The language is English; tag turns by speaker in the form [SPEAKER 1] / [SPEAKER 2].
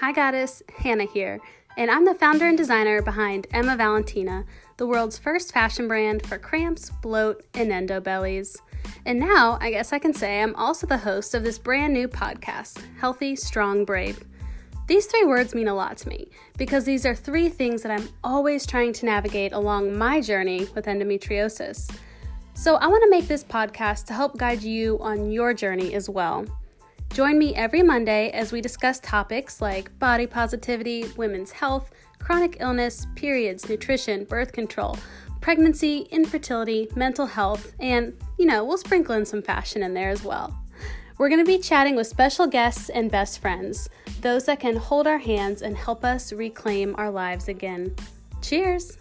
[SPEAKER 1] Hi, Goddess. Hannah here, and I'm the founder and designer behind Emma Valentina, the world's first fashion brand for cramps, bloat, and endo bellies. And now, I guess I can say I'm also the host of this brand new podcast, Healthy, Strong, Brave. These three words mean a lot to me because these are three things that I'm always trying to navigate along my journey with endometriosis. So, I want to make this podcast to help guide you on your journey as well. Join me every Monday as we discuss topics like body positivity, women's health, chronic illness, periods, nutrition, birth control, pregnancy, infertility, mental health, and, you know, we'll sprinkle in some fashion in there as well. We're going to be chatting with special guests and best friends, those that can hold our hands and help us reclaim our lives again. Cheers!